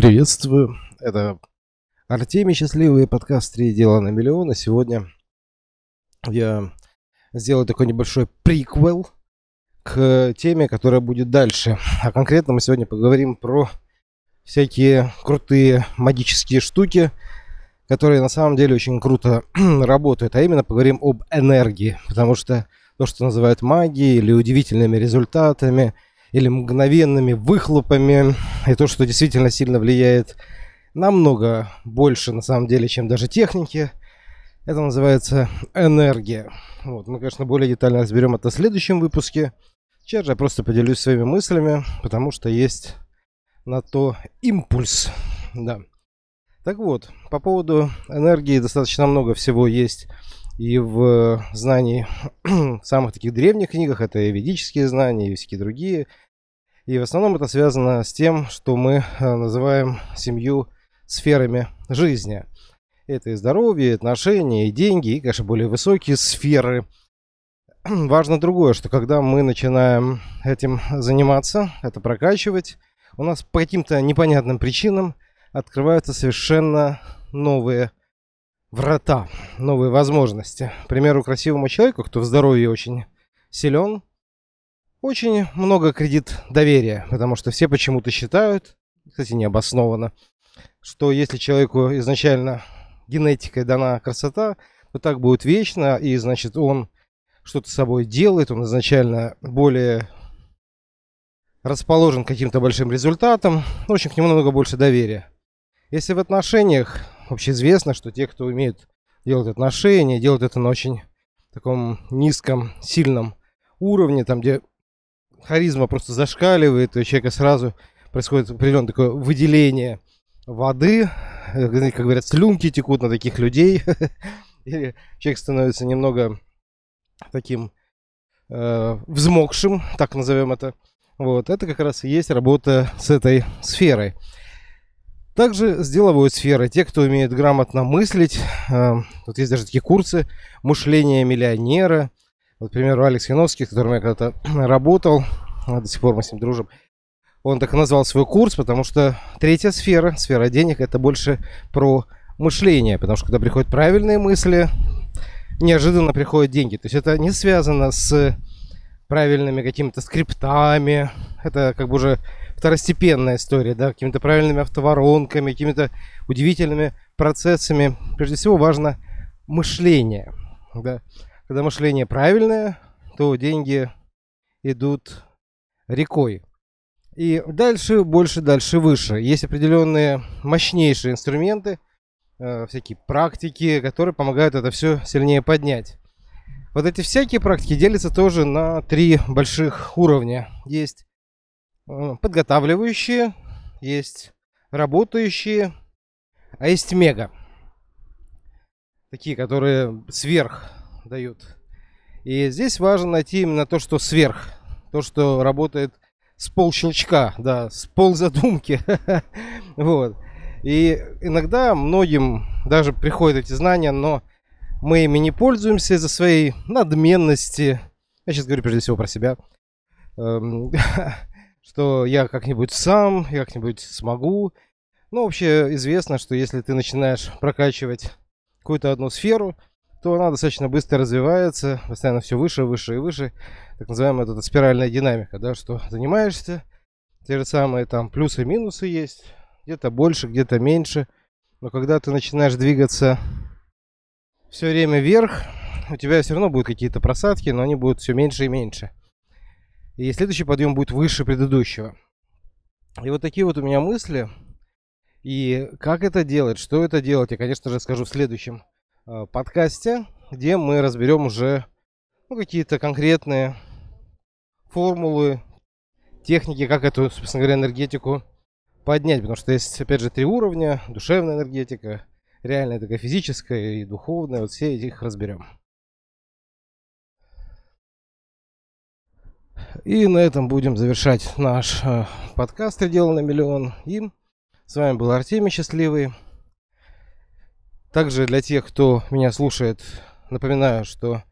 Приветствую. Это Артемий Счастливый, подкаст «Три дела на миллион». И сегодня я сделаю такой небольшой приквел к теме, которая будет дальше. А конкретно мы сегодня поговорим про всякие крутые магические штуки, которые на самом деле очень круто работают. А именно поговорим об энергии, потому что то, что называют магией или удивительными результатами – или мгновенными выхлопами, и то, что действительно сильно влияет намного больше, на самом деле, чем даже техники. Это называется энергия. Вот. Мы, конечно, более детально разберем это в следующем выпуске. Сейчас же я просто поделюсь своими мыслями, потому что есть на то импульс. Да. Так вот, по поводу энергии достаточно много всего есть и в знании самых таких древних книгах, это и ведические знания, и всякие другие. И в основном это связано с тем, что мы э, называем семью сферами жизни. Это и здоровье, и отношения, и деньги, и, конечно, более высокие сферы. Важно другое, что когда мы начинаем этим заниматься, это прокачивать, у нас по каким-то непонятным причинам открываются совершенно новые врата, новые возможности. К примеру, красивому человеку, кто в здоровье очень силен, очень много кредит доверия, потому что все почему-то считают, кстати, необоснованно, что если человеку изначально генетикой дана красота, то так будет вечно, и значит он что-то с собой делает, он изначально более расположен к каким-то большим результатам, очень к нему намного больше доверия. Если в отношениях вообще известно, что те, кто умеют делать отношения, делают это на очень таком низком, сильном уровне, там, где харизма просто зашкаливает, у человека сразу происходит определенное такое выделение воды, э, как говорят, слюнки текут на таких людей, и человек становится немного таким э, взмокшим, так назовем это. Вот, это как раз и есть работа с этой сферой. Также с деловой сферой. Те, кто умеет грамотно мыслить, э, вот есть даже такие курсы мышления миллионера. Вот, к примеру, Алекс Яновский, с которым я когда-то работал, до сих пор мы с ним дружим, он так и назвал свой курс, потому что третья сфера, сфера денег, это больше про мышление, потому что когда приходят правильные мысли, неожиданно приходят деньги. То есть это не связано с правильными какими-то скриптами, это как бы уже второстепенная история, да, какими-то правильными автоворонками, какими-то удивительными процессами. Прежде всего важно мышление. Да. Когда мышление правильное, то деньги идут рекой. И дальше, больше, дальше, выше. Есть определенные мощнейшие инструменты, э, всякие практики, которые помогают это все сильнее поднять. Вот эти всякие практики делятся тоже на три больших уровня. Есть Э, подготавливающие, есть работающие, а есть мега. Такие, которые сверх дают. И здесь важно найти именно то, что сверх. То, что работает с пол щелчка, да, с пол задумки. вот. И иногда многим даже приходят эти знания, но мы ими не пользуемся из-за своей надменности. Я сейчас говорю прежде всего про себя. Эм, что я как-нибудь сам, я как-нибудь смогу. Ну, вообще известно, что если ты начинаешь прокачивать какую-то одну сферу, то она достаточно быстро развивается, постоянно все выше, выше и выше. Так называемая эта спиральная динамика, да, что занимаешься, те же самые там плюсы и минусы есть, где-то больше, где-то меньше. Но когда ты начинаешь двигаться все время вверх, у тебя все равно будут какие-то просадки, но они будут все меньше и меньше. И следующий подъем будет выше предыдущего. И вот такие вот у меня мысли. И как это делать, что это делать, я, конечно же, скажу в следующем подкасте, где мы разберем уже ну, какие-то конкретные формулы, техники, как эту, собственно говоря, энергетику поднять. Потому что есть, опять же, три уровня. Душевная энергетика, реальная такая физическая и духовная. Вот все их разберем. И на этом будем завершать наш э, подкаст «Дело на миллион». И с вами был Артемий Счастливый. Также для тех, кто меня слушает, напоминаю, что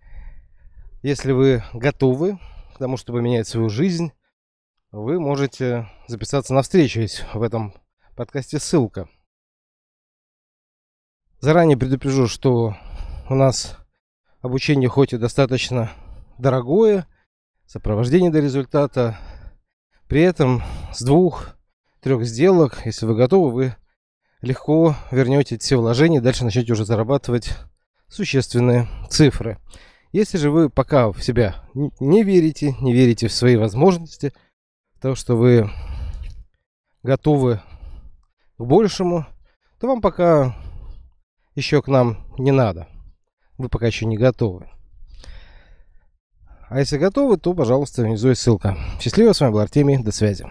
если вы готовы к тому, чтобы менять свою жизнь, вы можете записаться на встречу. Есть в этом подкасте ссылка. Заранее предупрежу, что у нас обучение хоть и достаточно дорогое, сопровождение до результата, при этом с двух-трех сделок, если вы готовы, вы легко вернете все вложения, дальше начнете уже зарабатывать существенные цифры. Если же вы пока в себя не верите, не верите в свои возможности, то, что вы готовы к большему, то вам пока еще к нам не надо. Вы пока еще не готовы. А если готовы, то, пожалуйста, внизу есть ссылка. Счастливо, с вами был Артемий, до связи.